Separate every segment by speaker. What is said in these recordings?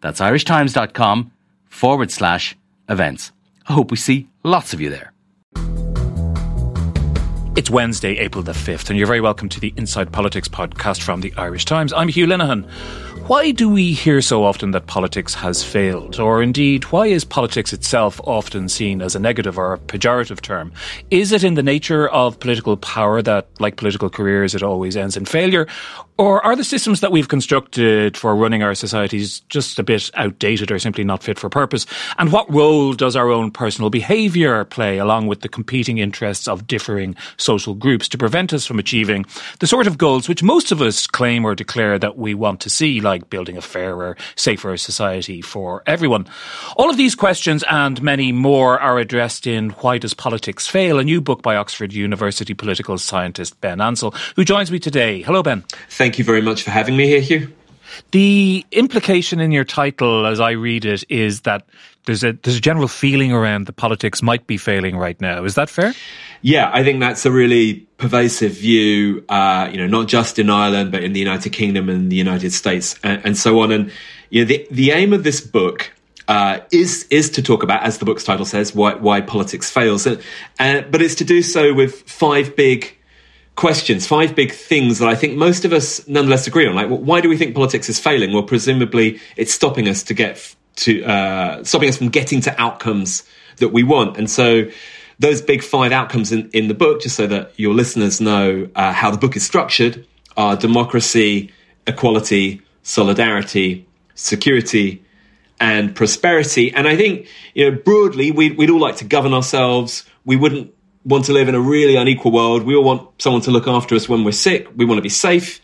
Speaker 1: That's irishtimes.com forward slash events. I hope we see lots of you there.
Speaker 2: It's Wednesday, April the 5th, and you're very welcome to the Inside Politics podcast from the Irish Times. I'm Hugh Linehan. Why do we hear so often that politics has failed? Or indeed, why is politics itself often seen as a negative or a pejorative term? Is it in the nature of political power that, like political careers, it always ends in failure? Or are the systems that we've constructed for running our societies just a bit outdated or simply not fit for purpose? And what role does our own personal behaviour play along with the competing interests of differing social groups to prevent us from achieving the sort of goals which most of us claim or declare that we want to see, like building a fairer, safer society for everyone? All of these questions and many more are addressed in Why Does Politics Fail? a new book by Oxford University political scientist Ben Ansell, who joins me today. Hello, Ben.
Speaker 3: Thank thank you very much for having me here, Hugh.
Speaker 2: The implication in your title, as I read it, is that there's a there's a general feeling around the politics might be failing right now. Is that fair?
Speaker 3: Yeah, I think that's a really pervasive view. Uh, you know, not just in Ireland, but in the United Kingdom and the United States, and, and so on. And you know, the the aim of this book uh, is is to talk about, as the book's title says, why why politics fails. Uh, but it's to do so with five big questions, five big things that I think most of us nonetheless agree on. Like, why do we think politics is failing? Well, presumably it's stopping us to get to uh, stopping us from getting to outcomes that we want. And so, those big five outcomes in, in the book, just so that your listeners know uh, how the book is structured, are democracy, equality, solidarity, security, and prosperity. And I think, you know, broadly, we'd, we'd all like to govern ourselves. We wouldn't want to live in a really unequal world. We all want someone to look after us when we're sick. We want to be safe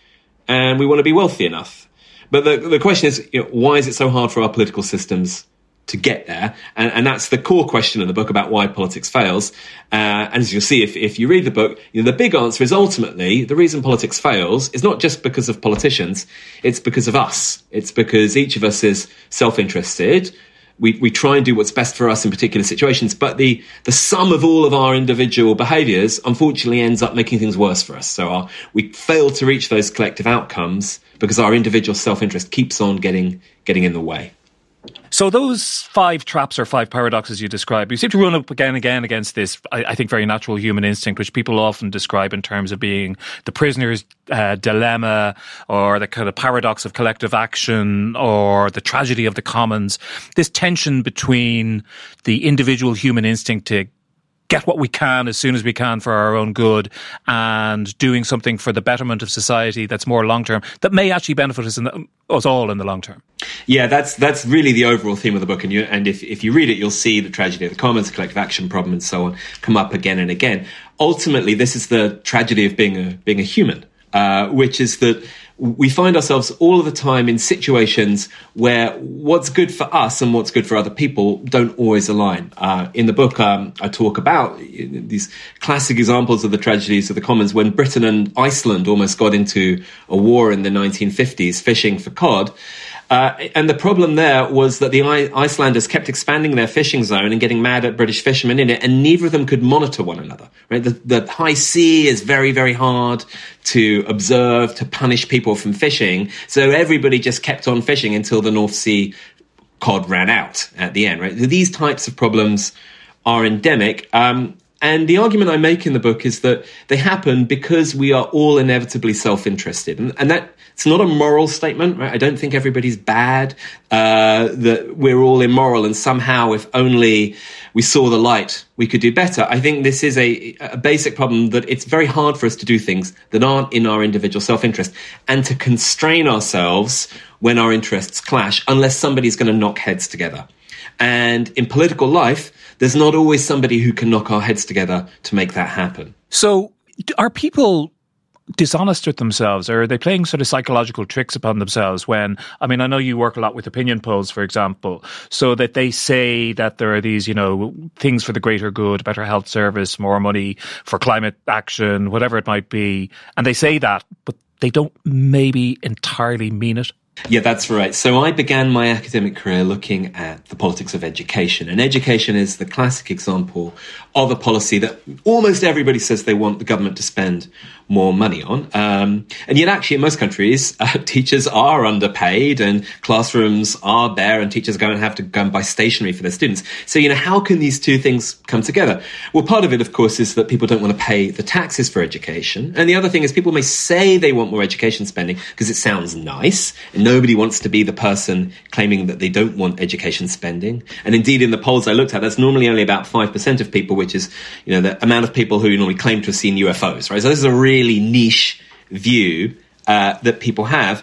Speaker 3: and we want to be wealthy enough. But the, the question is, you know, why is it so hard for our political systems to get there? And, and that's the core question in the book about why politics fails. Uh, and as you'll see, if, if you read the book, you know, the big answer is ultimately the reason politics fails is not just because of politicians. It's because of us. It's because each of us is self-interested we, we try and do what's best for us in particular situations, but the, the sum of all of our individual behaviors unfortunately ends up making things worse for us. So our, we fail to reach those collective outcomes because our individual self-interest keeps on getting, getting in the way.
Speaker 2: So those five traps or five paradoxes you describe, you seem to run up again and again against this, I, I, think, very natural human instinct, which people often describe in terms of being the prisoner's uh, dilemma or the kind of paradox of collective action or the tragedy of the commons. This tension between the individual human instinct to get what we can as soon as we can for our own good and doing something for the betterment of society that's more long term that may actually benefit us, the, us all in the long term.
Speaker 3: Yeah, that's that's really the overall theme of the book, and you and if if you read it, you'll see the tragedy of the commons, the collective action problem, and so on come up again and again. Ultimately, this is the tragedy of being a being a human, uh, which is that we find ourselves all the time in situations where what's good for us and what's good for other people don't always align. Uh, in the book, um, I talk about these classic examples of the tragedies of the commons when Britain and Iceland almost got into a war in the 1950s fishing for cod. Uh, and the problem there was that the Icelanders kept expanding their fishing zone and getting mad at British fishermen in it, and neither of them could monitor one another. Right? The, the high sea is very, very hard to observe, to punish people from fishing. So everybody just kept on fishing until the North Sea cod ran out at the end. Right? These types of problems are endemic. Um, and the argument I make in the book is that they happen because we are all inevitably self-interested, and, and that it's not a moral statement. Right? I don't think everybody's bad. Uh, that we're all immoral, and somehow, if only we saw the light, we could do better. I think this is a, a basic problem that it's very hard for us to do things that aren't in our individual self-interest, and to constrain ourselves when our interests clash, unless somebody's going to knock heads together. And in political life, there's not always somebody who can knock our heads together to make that happen.
Speaker 2: So, are people dishonest with themselves? Or are they playing sort of psychological tricks upon themselves when I mean I know you work a lot with opinion polls for example so that they say that there are these you know things for the greater good better health service more money for climate action whatever it might be. And they say that but they don't maybe entirely mean it
Speaker 3: yeah, that's right. So I began my academic career looking at the politics of education. And education is the classic example of a policy that almost everybody says they want the government to spend more money on. Um, and yet, actually, in most countries, uh, teachers are underpaid and classrooms are bare, and teachers are going to have to go and buy stationery for their students. So, you know, how can these two things come together? Well, part of it, of course, is that people don't want to pay the taxes for education. And the other thing is people may say they want more education spending because it sounds nice. And nobody wants to be the person claiming that they don't want education spending. And indeed, in the polls I looked at, that's normally only about 5% of people, which is, you know, the amount of people who normally claim to have seen UFOs, right? So this is a really really niche view uh, that people have.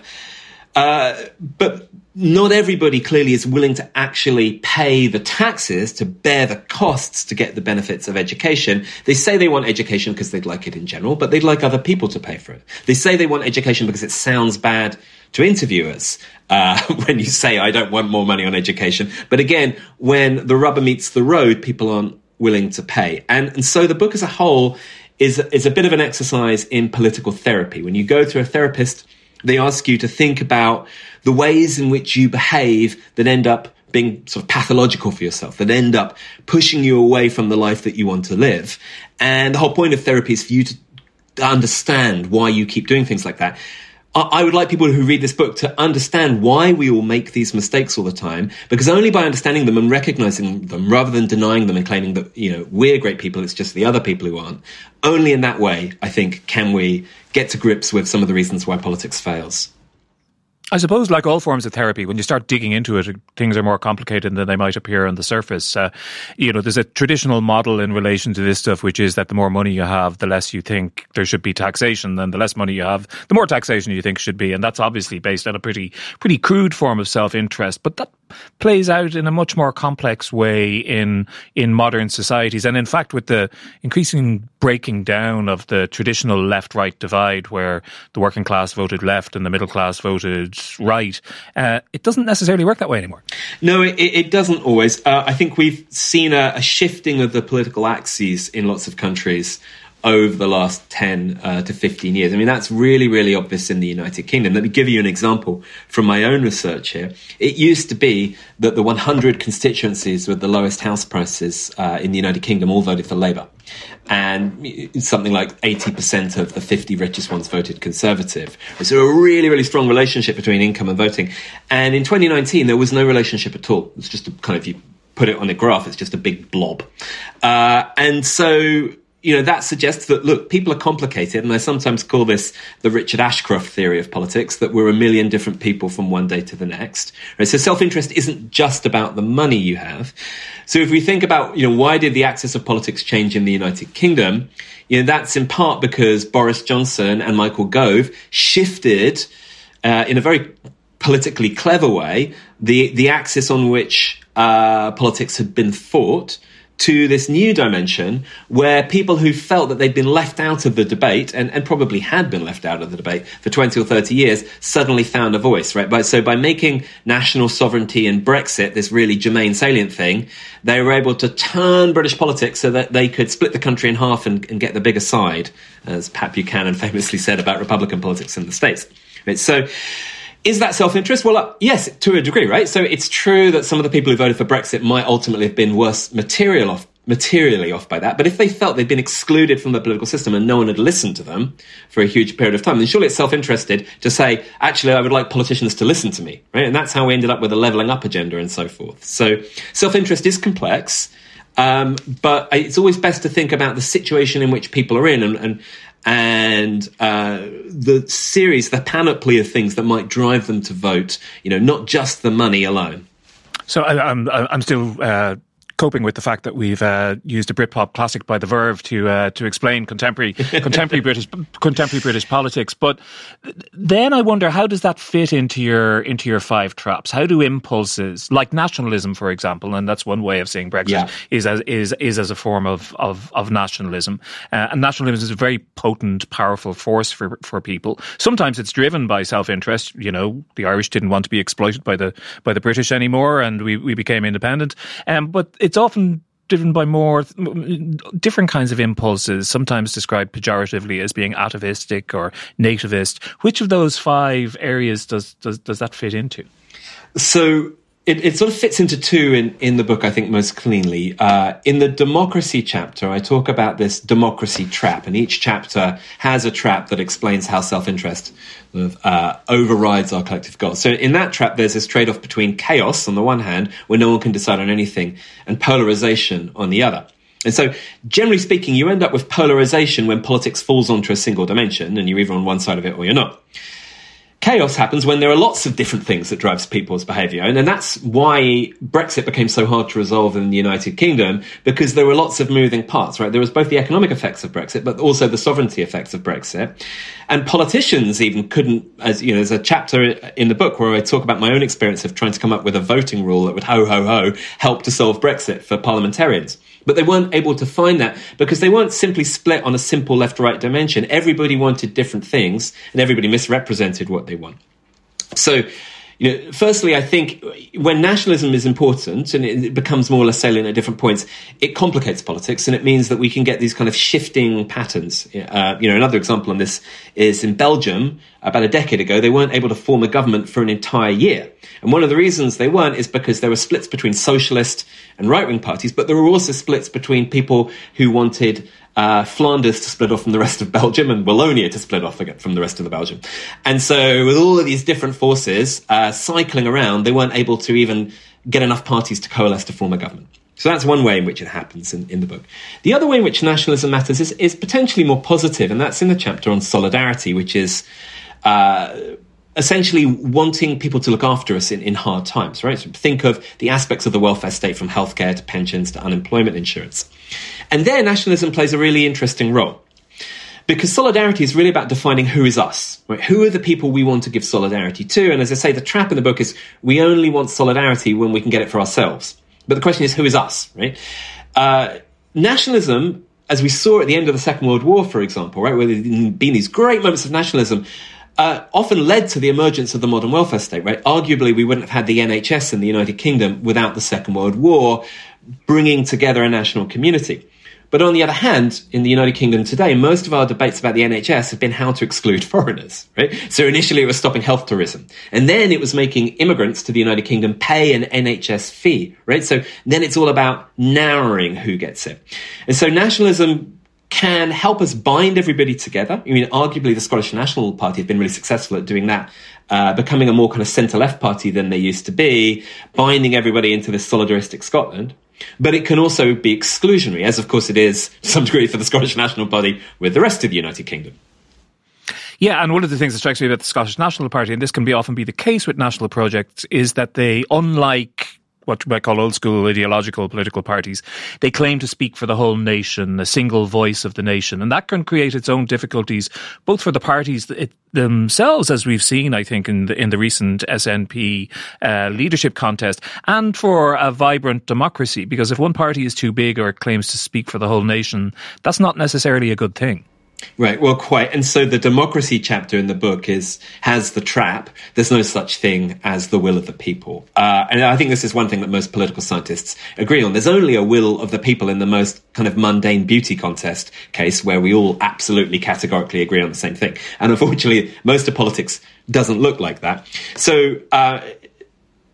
Speaker 3: Uh, but not everybody clearly is willing to actually pay the taxes to bear the costs to get the benefits of education. They say they want education because they'd like it in general, but they'd like other people to pay for it. They say they want education because it sounds bad to interviewers uh, when you say, I don't want more money on education. But again, when the rubber meets the road, people aren't willing to pay. And, and so the book as a whole is, is a bit of an exercise in political therapy. When you go to a therapist, they ask you to think about the ways in which you behave that end up being sort of pathological for yourself, that end up pushing you away from the life that you want to live. And the whole point of therapy is for you to understand why you keep doing things like that. I would like people who read this book to understand why we all make these mistakes all the time, because only by understanding them and recognizing them, rather than denying them and claiming that, you know, we're great people, it's just the other people who aren't, only in that way, I think, can we get to grips with some of the reasons why politics fails.
Speaker 2: I suppose, like all forms of therapy, when you start digging into it, things are more complicated than they might appear on the surface. Uh, you know, there's a traditional model in relation to this stuff, which is that the more money you have, the less you think there should be taxation, and the less money you have, the more taxation you think should be, and that's obviously based on a pretty, pretty crude form of self-interest. But that plays out in a much more complex way in in modern societies, and in fact, with the increasing breaking down of the traditional left-right divide, where the working class voted left and the middle class voted right. Uh, it doesn't necessarily work that way anymore.
Speaker 3: No, it, it doesn't always. Uh, I think we've seen a, a, shifting of the political axes in lots of countries over the last 10 uh, to 15 years. I mean, that's really, really obvious in the United Kingdom. Let me give you an example from my own research here. It used to be that the 100 constituencies with the lowest house prices uh, in the United Kingdom all voted for Labour. And something like 80% of the 50 richest ones voted Conservative. So a really, really strong relationship between income and voting. And in 2019, there was no relationship at all. It's just a kind of, you put it on a graph, it's just a big blob. Uh, and so you know, that suggests that, look, people are complicated. And I sometimes call this the Richard Ashcroft theory of politics, that we're a million different people from one day to the next. Right? So self-interest isn't just about the money you have. So if we think about, you know, why did the axis of politics change in the United Kingdom? You know, that's in part because Boris Johnson and Michael Gove shifted, uh, in a very politically clever way, the, the axis on which, uh, politics had been fought to this new dimension where people who felt that they'd been left out of the debate and, and probably had been left out of the debate for 20 or 30 years suddenly found a voice, right? But, so by making national sovereignty and Brexit this really germane salient thing, they were able to turn British politics so that they could split the country in half and, and get the bigger side, as Pat Buchanan famously said about Republican politics in the States. Right? So, is that self interest? Well, uh, yes, to a degree, right? So it's true that some of the people who voted for Brexit might ultimately have been worse material off, materially off by that. But if they felt they'd been excluded from the political system and no one had listened to them for a huge period of time, then surely it's self interested to say, actually, I would like politicians to listen to me, right? And that's how we ended up with a levelling up agenda and so forth. So self interest is complex. Um, but it's always best to think about the situation in which people are in and, and and uh, the series, the panoply of things that might drive them to vote. You know, not just the money alone.
Speaker 2: So I, am I'm, I'm still. Uh coping with the fact that we've uh, used a Britpop classic by The Verve to uh, to explain contemporary contemporary British contemporary British politics. But then I wonder how does that fit into your into your five traps? How do impulses like nationalism, for example, and that's one way of seeing Brexit yeah. is as is is as a form of of, of nationalism, uh, and nationalism is a very potent, powerful force for for people. Sometimes it's driven by self interest. You know, the Irish didn't want to be exploited by the by the British anymore, and we we became independent. Um, but it's often driven by more different kinds of impulses, sometimes described pejoratively as being atavistic or nativist. Which of those five areas does does, does that fit into?
Speaker 3: So it, it, sort of fits into two in, in the book, I think, most cleanly. Uh, in the democracy chapter, I talk about this democracy trap, and each chapter has a trap that explains how self interest uh, overrides our collective goals. So in that trap, there's this trade off between chaos on the one hand, where no one can decide on anything, and polarization on the other. And so, generally speaking, you end up with polarization when politics falls onto a single dimension, and you're either on one side of it or you're not chaos happens when there are lots of different things that drives people's behavior. And, and that's why Brexit became so hard to resolve in the United Kingdom, because there were lots of moving parts, right? There was both the economic effects of Brexit, but also the sovereignty effects of Brexit. And politicians even couldn't, as you know, there's a chapter in the book where I talk about my own experience of trying to come up with a voting rule that would ho, ho, ho, help to solve Brexit for parliamentarians. But they weren't able to find that because they weren't simply split on a simple left right dimension. Everybody wanted different things and everybody misrepresented what they want. So, you know, firstly, I think when nationalism is important and it becomes more or less salient at different points, it complicates politics and it means that we can get these kind of shifting patterns. Uh, you know, another example on this is in Belgium, about a decade ago, they weren't able to form a government for an entire year. And one of the reasons they weren't is because there were splits between socialist and right wing parties, but there were also splits between people who wanted uh, Flanders to split off from the rest of Belgium and Wallonia to split off from the rest of the Belgium. And so, with all of these different forces uh, cycling around, they weren't able to even get enough parties to coalesce to form a government. So that's one way in which it happens in, in the book. The other way in which nationalism matters is, is potentially more positive, and that's in the chapter on solidarity, which is uh, essentially wanting people to look after us in, in hard times, right? So think of the aspects of the welfare state from healthcare to pensions to unemployment insurance. And there, nationalism plays a really interesting role. Because solidarity is really about defining who is us, right? Who are the people we want to give solidarity to? And as I say, the trap in the book is we only want solidarity when we can get it for ourselves. But the question is, who is us, right? Uh, nationalism, as we saw at the end of the Second World War, for example, right, where there have been these great moments of nationalism, uh, often led to the emergence of the modern welfare state, right? Arguably, we wouldn't have had the NHS in the United Kingdom without the Second World War bringing together a national community. But on the other hand, in the United Kingdom today, most of our debates about the NHS have been how to exclude foreigners, right? So initially it was stopping health tourism. And then it was making immigrants to the United Kingdom pay an NHS fee, right? So then it's all about narrowing who gets it. And so nationalism can help us bind everybody together. I mean, arguably the Scottish National Party have been really successful at doing that, uh, becoming a more kind of centre left party than they used to be, binding everybody into this solidaristic Scotland. But it can also be exclusionary, as of course it is to some degree for the Scottish National Party with the rest of the United Kingdom.
Speaker 2: Yeah, and one of the things that strikes me about the Scottish National Party, and this can be often be the case with national projects, is that they, unlike what might call old school ideological political parties, they claim to speak for the whole nation, a single voice of the nation. And that can create its own difficulties, both for the parties themselves, as we've seen, I think, in the, in the recent SNP uh, leadership contest, and for a vibrant democracy. Because if one party is too big or claims to speak for the whole nation, that's not necessarily a good thing.
Speaker 3: Right. Well, quite. And so the democracy chapter in the book is has the trap. There's no such thing as the will of the people. Uh, and I think this is one thing that most political scientists agree on. There's only a will of the people in the most kind of mundane beauty contest case where we all absolutely categorically agree on the same thing. And unfortunately, most of politics doesn't look like that. So, uh,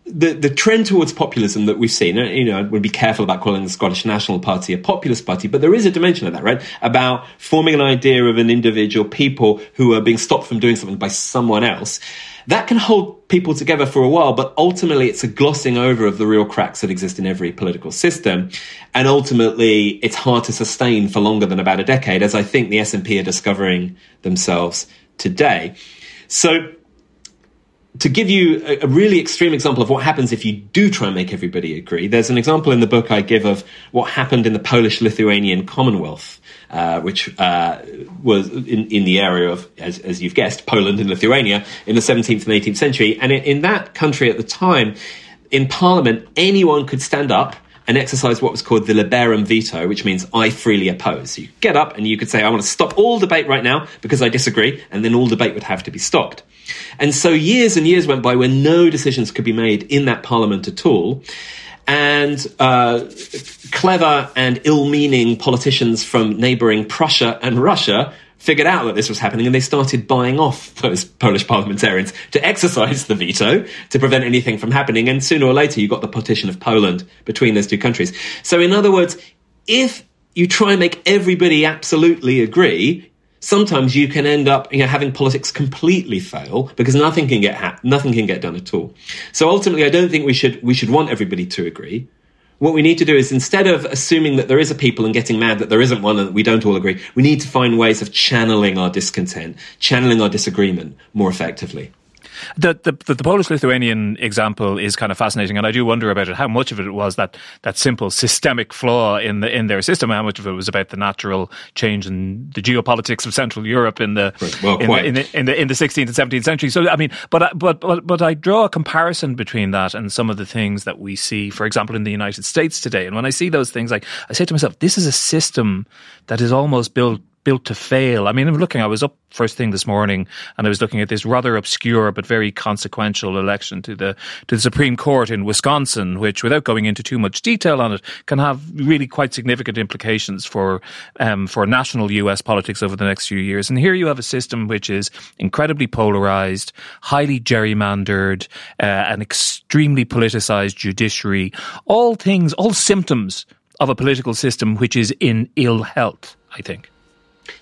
Speaker 3: the the trend towards populism that we've seen, you know, I would be careful about calling the Scottish National Party a populist party, but there is a dimension of that, right? About forming an idea of an individual people who are being stopped from doing something by someone else. That can hold people together for a while, but ultimately it's a glossing over of the real cracks that exist in every political system. And ultimately it's hard to sustain for longer than about a decade, as I think the SNP are discovering themselves today. So to give you a, a, really extreme example of what happens if you do try and make everybody agree, there's an example in the book I give of what happened in the Polish Lithuanian Commonwealth, uh, which uh, was in, in the area of, as, as, you've guessed, Poland and Lithuania in the 17th and 18th century. And in, in that country at the time, in Parliament, anyone could stand up and exercise what was called the liberum veto, which means I freely oppose. So you get up and you could say, I want to stop all debate right now because I disagree, and then all debate would have to be stopped. And so years and years went by where no decisions could be made in that parliament at all. And uh, clever and ill meaning politicians from neighboring Prussia and Russia figured out that this was happening and they started buying off those Polish parliamentarians to exercise the veto to prevent anything from happening. And sooner or later, you got the partition of Poland between those two countries. So, in other words, if you try and make everybody absolutely agree, sometimes you can end up you know, having politics completely fail because nothing can get ha- nothing can get done at all. So ultimately, I don't think we should we should want everybody to agree. What we need to do is instead of assuming that there is a people and getting mad that there isn't one and that we don't all agree, we need to find ways of channeling our discontent, channeling our disagreement more effectively.
Speaker 2: The, the, the Polish Lithuanian example is kind of fascinating, and I do wonder about it. How much of it was that that simple systemic flaw in the in their system? How much of it was about the natural change in the geopolitics of Central Europe in the
Speaker 3: well,
Speaker 2: in, the, in, the, in the in the 16th and 17th century? So I mean, but but but but I draw a comparison between that and some of the things that we see, for example, in the United States today. And when I see those things, like I say to myself, this is a system that is almost built built to fail. I mean, I'm looking, I was up first thing this morning and I was looking at this rather obscure but very consequential election to the, to the Supreme Court in Wisconsin, which without going into too much detail on it can have really quite significant implications for, um, for national US politics over the next few years. And here you have a system which is incredibly polarized, highly gerrymandered, uh, an extremely politicized judiciary, all things, all symptoms of a political system which is in ill health, I think.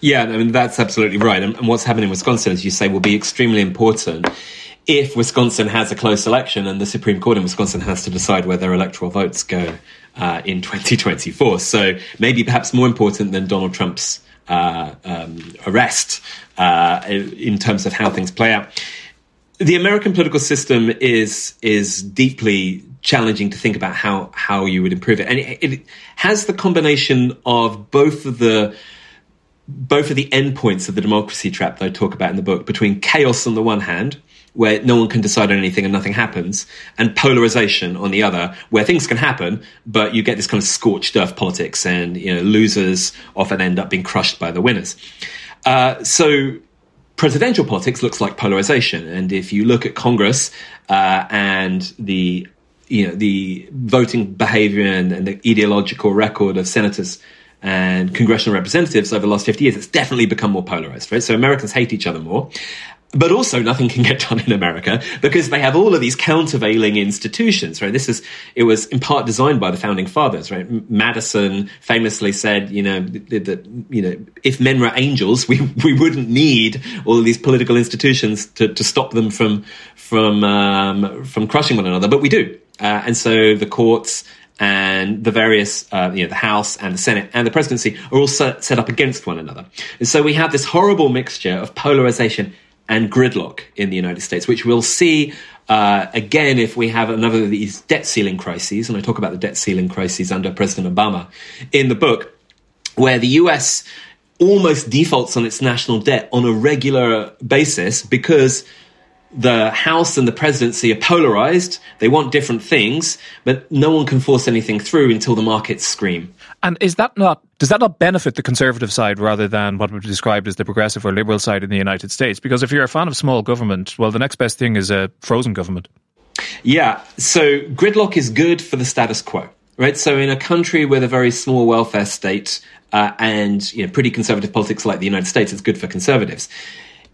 Speaker 3: Yeah, I mean, that's absolutely right. And, and what's happening in Wisconsin, as you say, will be extremely important if Wisconsin has a close election and the Supreme Court in Wisconsin has to decide where their electoral votes go uh, in 2024. So maybe perhaps more important than Donald Trump's uh, um, arrest uh, in terms of how things play out. The American political system is is deeply challenging to think about how how you would improve it, and it, it has the combination of both of the both of the endpoints of the democracy trap that I talk about in the book between chaos on the one hand, where no one can decide on anything and nothing happens, and polarization on the other, where things can happen, but you get this kind of scorched earth politics, and you know losers often end up being crushed by the winners. Uh, so presidential politics looks like polarization, and if you look at Congress uh, and the you know the voting behavior and, and the ideological record of senators and congressional representatives over the last 50 years, it's definitely become more polarized, right? So Americans hate each other more. But also nothing can get done in America because they have all of these countervailing institutions, right? This is, it was in part designed by the founding fathers, right? Madison famously said, you know, that, you know, if men were angels, we, we wouldn't need all of these political institutions to, to stop them from, from, um, from crushing one another, but we do. Uh, and so the courts and the various, uh, you know, the House and the Senate and the presidency are all set, set up against one another. And so we have this horrible mixture of polarization and gridlock in the United States, which we'll see uh, again if we have another of these debt ceiling crises. And I talk about the debt ceiling crises under President Obama in the book, where the US almost defaults on its national debt on a regular basis because the House and the presidency are polarized. They want different things, but no one can force anything through until the markets scream.
Speaker 2: And is that not does that not benefit the conservative side rather than what would be described as the progressive or liberal side in the United States? Because if you're a fan of small government, well, the next best thing is a frozen government.
Speaker 3: Yeah. So gridlock is good for the status quo, right? So in a country with a very small welfare state uh, and you know, pretty conservative politics like the United States, it's good for conservatives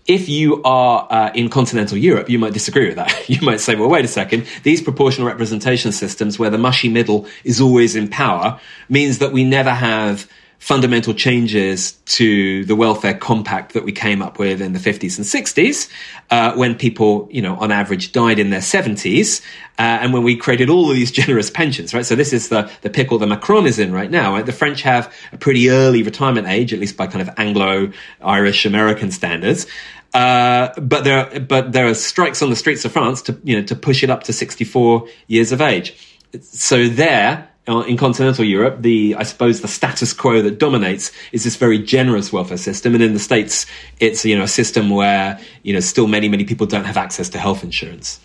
Speaker 3: if you are uh, in continental Europe, you might disagree with that. You might say, well, wait a second, these proportional representation systems where the mushy middle is always in power means that we never have fundamental changes to the welfare compact that we came up with in the 50s and 60s, uh, when people, you know, on average died in their 70s, uh, and when we created all of these generous pensions, right? So this is the, the pickle that Macron is in right now. Right? The French have a pretty early retirement age, at least by kind of Anglo-Irish American standards. Uh, but there, are, but there are strikes on the streets of France to you know to push it up to 64 years of age. So there, Uh, in continental Europe, the I suppose the status quo that dominates is this very generous welfare system, and in the states, it's you know a system where you know still many many people don't have access to health insurance.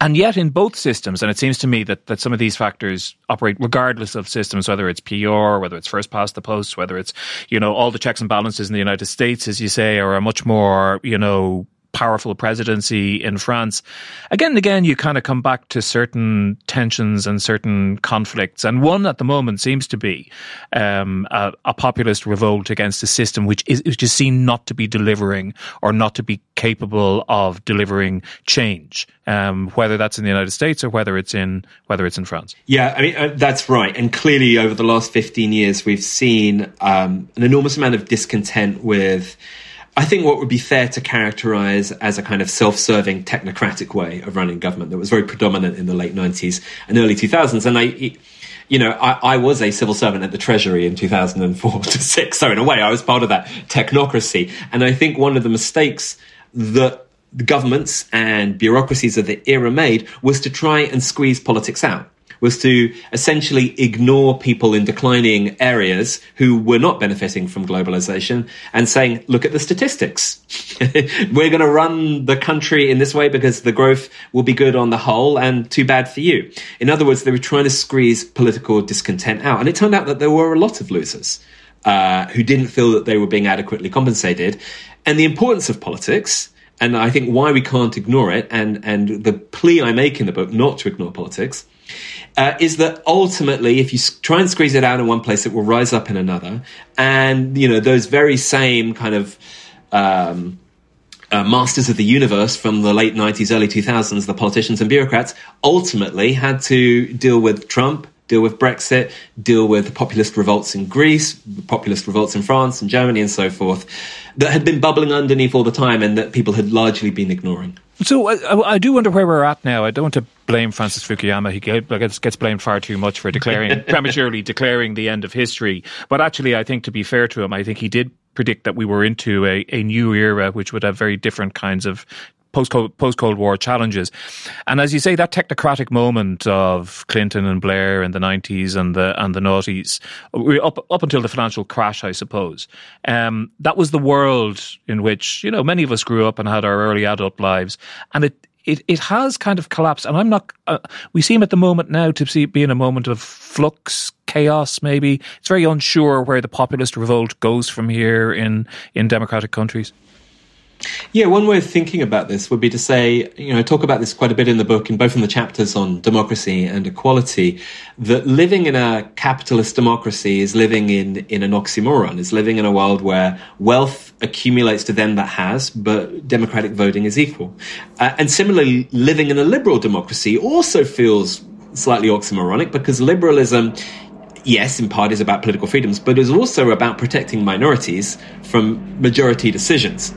Speaker 2: And yet, in both systems, and it seems to me that, that some of these factors operate regardless of systems, whether it's PR, whether it's first past the post, whether it's, you know, all the checks and balances in the United States, as you say, are a much more, you know, powerful presidency in France, again and again, you kind of come back to certain tensions and certain conflicts. And one at the moment seems to be um, a, a, populist revolt against a system which is, which is seen not to be delivering or not to be capable of delivering change, um, whether that's in the United States or whether it's in whether it's in France.
Speaker 3: Yeah, I mean uh, that's right. And clearly, over the last fifteen years, we've seen um, an enormous amount of discontent with I think what would be fair to characterize as a kind of self-serving technocratic way of running government that was very predominant in the late 90s and early 2000s. And I, you know, I, I was a civil servant at the Treasury in 2004 to six. So in a way, I was part of that technocracy. And I think one of the mistakes that the governments and bureaucracies of the era made was to try and squeeze politics out was to essentially ignore people in declining areas who were not benefiting from globalization and saying, look at the statistics. we're going to run the country in this way because the growth will be good on the whole and too bad for you. In other words, they were trying to squeeze political discontent out. And it turned out that there were a lot of losers. Uh, who didn't feel that they were being adequately compensated. And the importance of politics, and I think why we can't ignore it, and, and the plea I make in the book not to ignore politics, uh, is that ultimately, if you try and squeeze it out in one place, it will rise up in another. And, you know, those very same kind of um, uh, masters of the universe from the late 90s, early 2000s, the politicians and bureaucrats, ultimately had to deal with Trump, deal with Brexit, deal with populist revolts in Greece, populist revolts in France and Germany and so forth, that had been bubbling underneath all the time and that people had largely been ignoring.
Speaker 2: So I, I do wonder where we're at now. I don't want to blame Francis Fukuyama. He gets, gets blamed far too much for declaring prematurely declaring the end of history. But actually, I think to be fair to him, I think he did predict that we were into a, a new era which would have very different kinds of post Cold War challenges. And as you say, that technocratic moment of Clinton and Blair in the nineties and the and the noughties, up up until the financial crash, I suppose, um, that was the world in which you know many of us grew up and had our early adult lives, and it. It, it has kind of collapsed, and I'm not. Uh, we seem at the moment now to see be in a moment of flux, chaos. Maybe it's very unsure where the populist revolt goes from here in in democratic countries.
Speaker 3: Yeah, one way of thinking about this would be to say, you know, I talk about this quite a bit in the book, in both in the chapters on democracy and equality, that living in a capitalist democracy is living in, in an oxymoron, is living in a world where wealth accumulates to them that has, but democratic voting is equal. Uh, and similarly, living in a liberal democracy also feels slightly oxymoronic because liberalism yes, in part is about political freedoms, but is also about protecting minorities from majority decisions.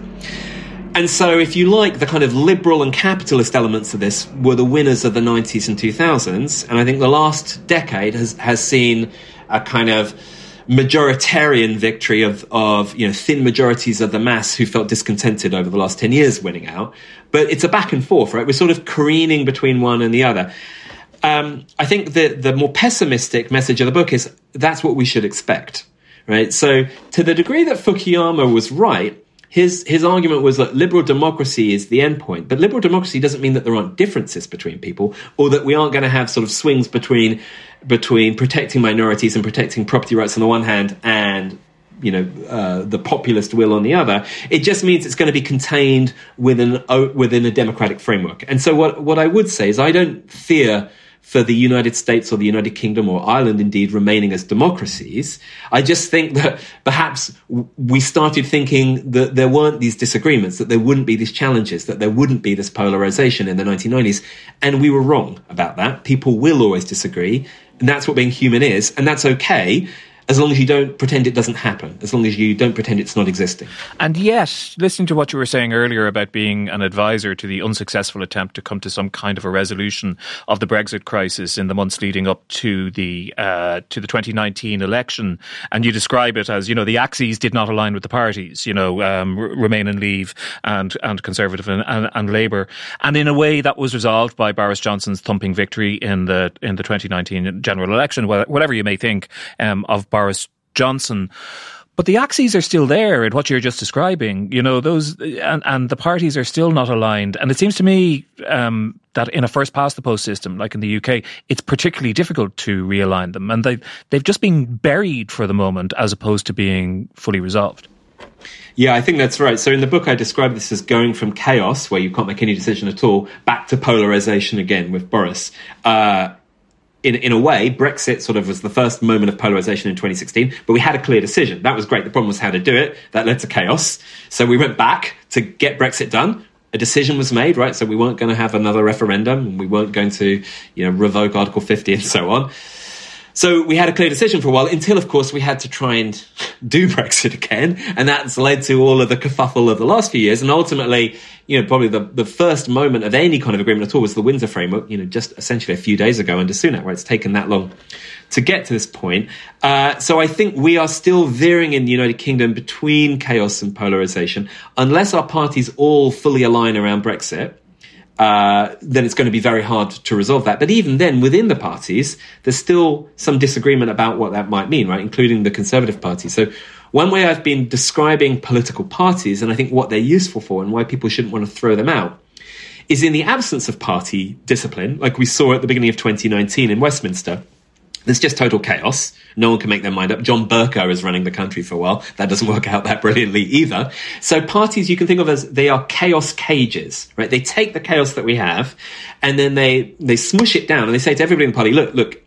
Speaker 3: And so, if you like, the kind of liberal and capitalist elements of this were the winners of the 90s and 2000s. And I think the last decade has, has seen a kind of majoritarian victory of, of, you know, thin majorities of the mass who felt discontented over the last 10 years winning out. But it's a back and forth, right? We're sort of careening between one and the other. Um, I think the, the more pessimistic message of the book is that's what we should expect, right? So, to the degree that Fukuyama was right, his his argument was that liberal democracy is the endpoint, but liberal democracy doesn't mean that there aren't differences between people, or that we aren't going to have sort of swings between between protecting minorities and protecting property rights on the one hand and you know uh, the populist will on the other. It just means it's going to be contained within within a democratic framework. And so what what I would say is I don't fear for the United States or the United Kingdom or Ireland indeed remaining as democracies. I just think that perhaps we started thinking that there weren't these disagreements, that there wouldn't be these challenges, that there wouldn't be this polarization in the 1990s. And we were wrong about that. People will always disagree. And that's what being human is. And that's okay. As long as you don't pretend it doesn't happen, as long as you don't pretend it's not existing.
Speaker 2: And yet, listening to what you were saying earlier about being an advisor to the unsuccessful attempt to come to some kind of a resolution of the Brexit crisis in the months leading up to the uh, to the 2019 election, and you describe it as you know the axes did not align with the parties, you know, um, Remain and Leave and and Conservative and, and, and Labour, and in a way that was resolved by Boris Johnson's thumping victory in the in the 2019 general election. Whatever you may think um, of. Boris Boris Johnson. But the axes are still there in what you're just describing, you know, those, and, and the parties are still not aligned. And it seems to me um, that in a first past the post system, like in the UK, it's particularly difficult to realign them. And they, they've just been buried for the moment as opposed to being fully resolved.
Speaker 3: Yeah, I think that's right. So in the book, I describe this as going from chaos, where you can't make any decision at all, back to polarization again with Boris. Uh, in, in a way, Brexit sort of was the first moment of polarization in 2016, but we had a clear decision. That was great. The problem was how to do it. That led to chaos. So we went back to get Brexit done. A decision was made, right? So we weren't going to have another referendum. and We weren't going to, you know, revoke Article 50 and so on. So we had a clear decision for a while until, of course, we had to try and do Brexit again. And that's led to all of the kerfuffle of the last few years. And ultimately, you know, probably the, the first moment of any kind of agreement at all was the Windsor framework, you know, just essentially a few days ago under Sunak, where it's taken that long to get to this point. Uh, so I think we are still veering in the United Kingdom between chaos and polarization. Unless our parties all fully align around Brexit, uh, then it's going to be very hard to resolve that. But even then, within the parties, there's still some disagreement about what that might mean, right? Including the Conservative Party. So one way I've been describing political parties, and I think what they're useful for and why people shouldn't want to throw them out, is in the absence of party discipline, like we saw at the beginning of 2019 in Westminster there's just total chaos. No one can make their mind up. John Bercow is running the country for a while. That doesn't work out that brilliantly either. So parties you can think of as they are chaos cages, right? They take the chaos that we have and then they, they smush it down and they say to everybody in the party, look, look,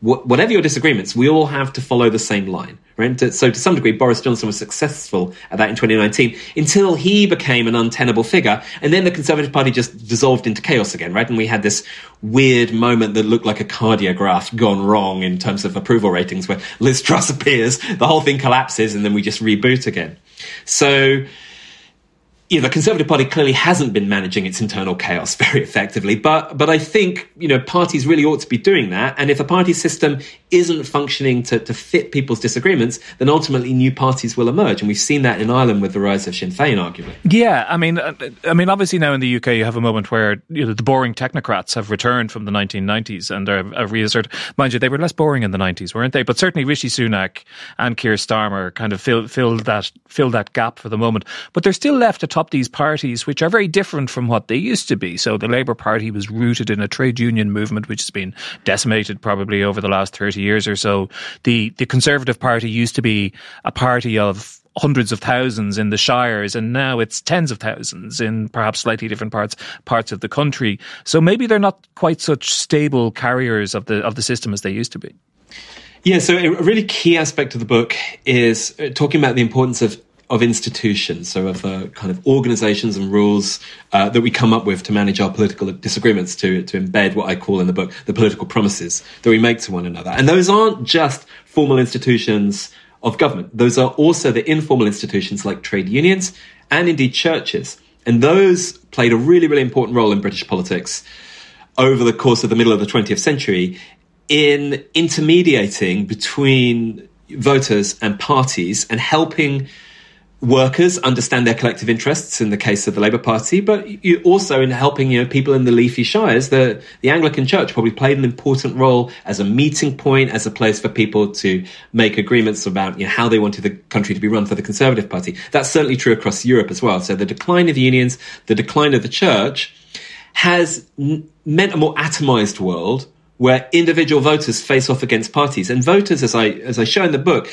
Speaker 3: whatever your disagreements, we all have to follow the same line. Right? So to some degree, Boris Johnson was successful at that in 2019 until he became an untenable figure. And then the Conservative Party just dissolved into chaos again, right? And we had this weird moment that looked like a cardiograph gone wrong in terms of approval ratings where Liz Truss appears, the whole thing collapses, and then we just reboot again. So, you know, the Conservative Party clearly hasn't been managing its internal chaos very effectively, but but I think you know parties really ought to be doing that. And if a party system isn't functioning to, to fit people's disagreements, then ultimately new parties will emerge, and we've seen that in Ireland with the rise of Sinn Féin, arguably.
Speaker 2: Yeah, I mean, uh, I mean, obviously now in the UK you have a moment where you know the boring technocrats have returned from the 1990s and are, are reasserted. Mind you, they were less boring in the 90s, weren't they? But certainly Rishi Sunak and Keir Starmer kind of filled filled that filled that gap for the moment. But they're still left to atop these parties, which are very different from what they used to be. So the Labour Party was rooted in a trade union movement, which has been decimated probably over the last 30 years or so. The, the Conservative Party used to be a party of hundreds of thousands in the shires and now it's tens of thousands in perhaps slightly different parts parts of the country so maybe they're not quite such stable carriers of the of the system as they used to be
Speaker 3: yeah so a really key aspect of the book is uh, talking about the importance of of institutions, so of uh, kind of organizations and rules uh, that we come up with to manage our political disagreements, to, to embed what I call in the book the political promises that we make to one another. And those aren't just formal institutions of government, those are also the informal institutions like trade unions and indeed churches. And those played a really, really important role in British politics over the course of the middle of the 20th century in intermediating between voters and parties and helping workers understand their collective interests in the case of the Labour Party, but also in helping you know people in the leafy shires. The the Anglican Church probably played an important role as a meeting point, as a place for people to make agreements about you know, how they wanted the country to be run for the Conservative Party. That's certainly true across Europe as well. So the decline of unions, the decline of the church, has meant a more atomized world where individual voters face off against parties, and voters, as I as I show in the book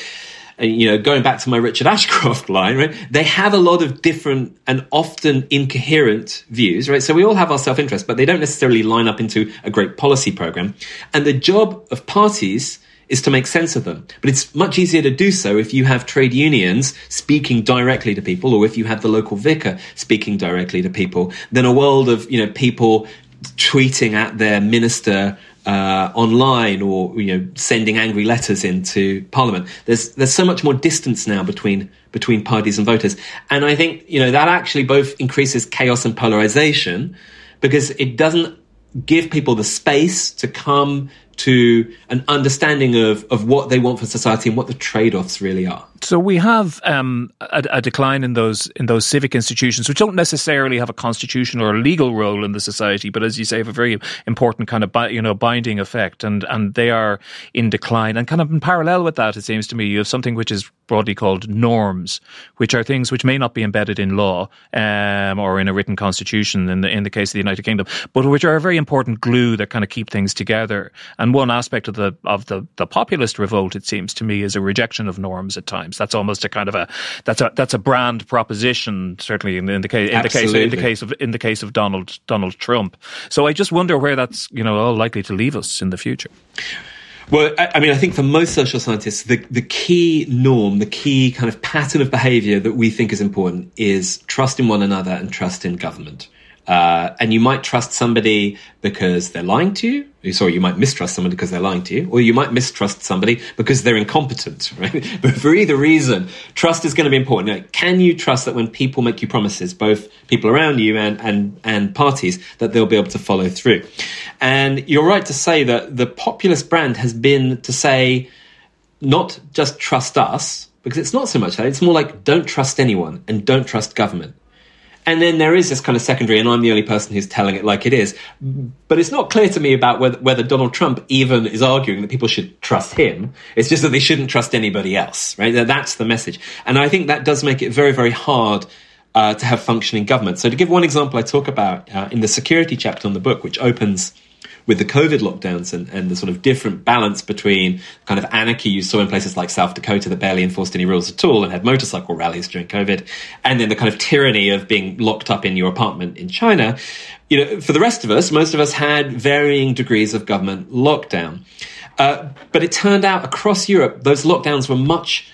Speaker 3: you know, going back to my Richard Ashcroft line, right? They have a lot of different and often incoherent views, right? So we all have our self interest, but they don't necessarily line up into a great policy program. And the job of parties is to make sense of them. But it's much easier to do so if you have trade unions speaking directly to people or if you have the local vicar speaking directly to people than a world of, you know, people tweeting at their minister uh, online or you know sending angry letters into Parliament. There's there's so much more distance now between between parties and voters, and I think you know that actually both increases chaos and polarization because it doesn't give people the space to come to an understanding of, of what they want for society and what the trade-offs really are.
Speaker 2: So we have um, a, a, decline in those in those civic institutions, which don't necessarily have a constitutional or a legal role in the society, but as you say, have a very important kind of you know binding effect, and and they are in decline. And kind of in parallel with that, it seems to me, you have something which is broadly called norms, which are things which may not be embedded in law um, or in a written constitution in the in the case of the United Kingdom, but which are a very important glue that kind of keep things together. And one aspect of the of the the populist revolt, it seems to me, is a rejection of norms at times. That's almost a kind of a that's a that's a brand proposition, certainly in, in the case in the case in the case of in the case of Donald Donald Trump. So I just wonder where that's you know all likely to leave us in the future.
Speaker 3: Well, I mean, I think for most social scientists, the, the key norm, the key kind of pattern of behavior that we think is important is trust in one another and trust in government. Uh, and you might trust somebody because they're lying to you. Sorry, you might mistrust somebody because they're lying to you, or you might mistrust somebody because they're incompetent, right? But for either reason, trust is going to be important. Now, can you trust that when people make you promises, both people around you and, and, and parties, that they'll be able to follow through? And you're right to say that the populist brand has been to say, not just trust us, because it's not so much that, it's more like don't trust anyone and don't trust government. And then there is this kind of secondary, and I'm the only person who's telling it like it is. But it's not clear to me about whether, whether Donald Trump even is arguing that people should trust him. It's just that they shouldn't trust anybody else, right? That's the message. And I think that does make it very, very hard uh, to have functioning government. So to give one example, I talk about uh, in the security chapter on the book, which opens with the COVID lockdowns and, and the sort of different balance between kind of anarchy you saw in places like South Dakota that barely enforced any rules at all and had motorcycle rallies during COVID, and then the kind of tyranny of being locked up in your apartment in China, you know, for the rest of us, most of us had varying degrees of government lockdown. Uh, but it turned out across Europe, those lockdowns were much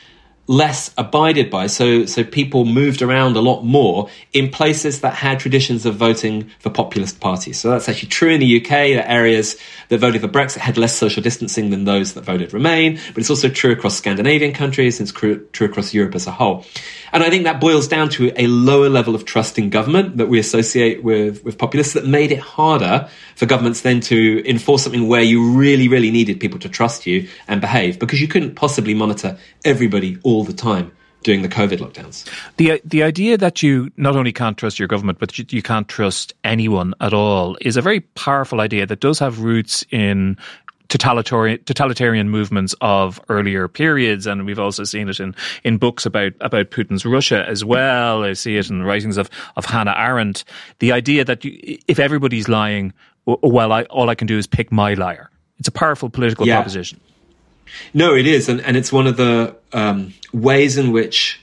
Speaker 3: less abided by. So, so people moved around a lot more in places that had traditions of voting for populist parties. So that's actually true in the UK. The areas that voted for Brexit had less social distancing than those that voted Remain. But it's also true across Scandinavian countries. And it's true, true across Europe as a whole. And I think that boils down to a lower level of trust in government that we associate with, with populists that made it harder for governments then to enforce something where you really, really needed people to trust you and behave because you couldn't possibly monitor everybody all the time during the COVID lockdowns.
Speaker 2: The the idea that you not only can't trust your government, but you, you, can't trust anyone at all is a very powerful idea that does have roots in totalitarian totalitarian movements of earlier periods, and we've also seen it in, in books about about Putin's Russia as well. I see it in the writings of of Hannah Arendt. The idea that you, if everybody's lying, well, I, all I can do is pick my liar. It's a powerful political yeah. proposition.
Speaker 3: No, it is, and and it's one of the um, ways in which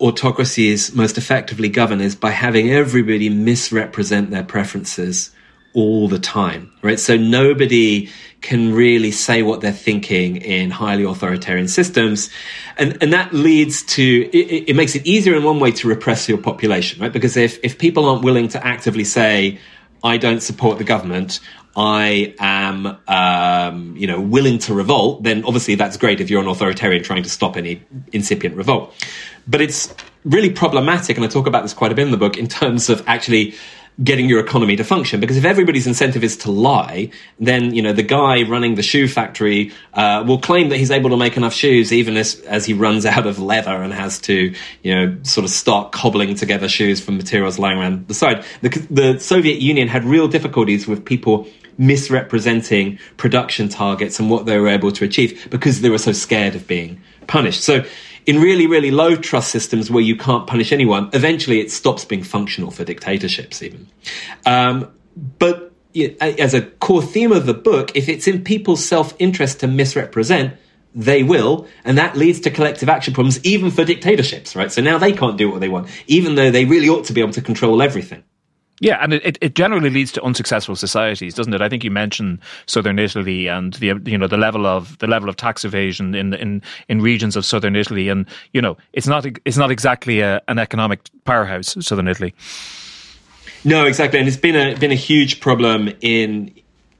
Speaker 3: autocracies most effectively govern is by having everybody misrepresent their preferences all the time, right? So nobody can really say what they're thinking in highly authoritarian systems. And, and that leads to, it, it, makes it easier in one way to repress your population, right? Because if, if people aren't willing to actively say, I don't support the government, I am, um, you know, willing to revolt, then obviously that's great if you're an authoritarian trying to stop any incipient revolt. But it's really problematic, and I talk about this quite a bit in the book, in terms of actually getting your economy to function. Because if everybody's incentive is to lie, then you know the guy running the shoe factory uh, will claim that he's able to make enough shoes, even as as he runs out of leather and has to you know sort of start cobbling together shoes from materials lying around the side. The, the Soviet Union had real difficulties with people misrepresenting production targets and what they were able to achieve because they were so scared of being punished. So in really, really low trust systems where you can't punish anyone, eventually it stops being functional for dictatorships, even. Um, but as a core theme of the book, if it's in people's self interest to misrepresent, they will, and that leads to collective action problems, even for dictatorships, right? So now they can't do what they want, even though they really ought to be able to control everything.
Speaker 2: Yeah, and it, it generally leads to unsuccessful societies, doesn't it? I think you mentioned southern Italy and the you know the level of the level of tax evasion in in in regions of southern Italy, and you know it's not it's not exactly a, an economic powerhouse, southern Italy.
Speaker 3: No, exactly, and it's been a been a huge problem in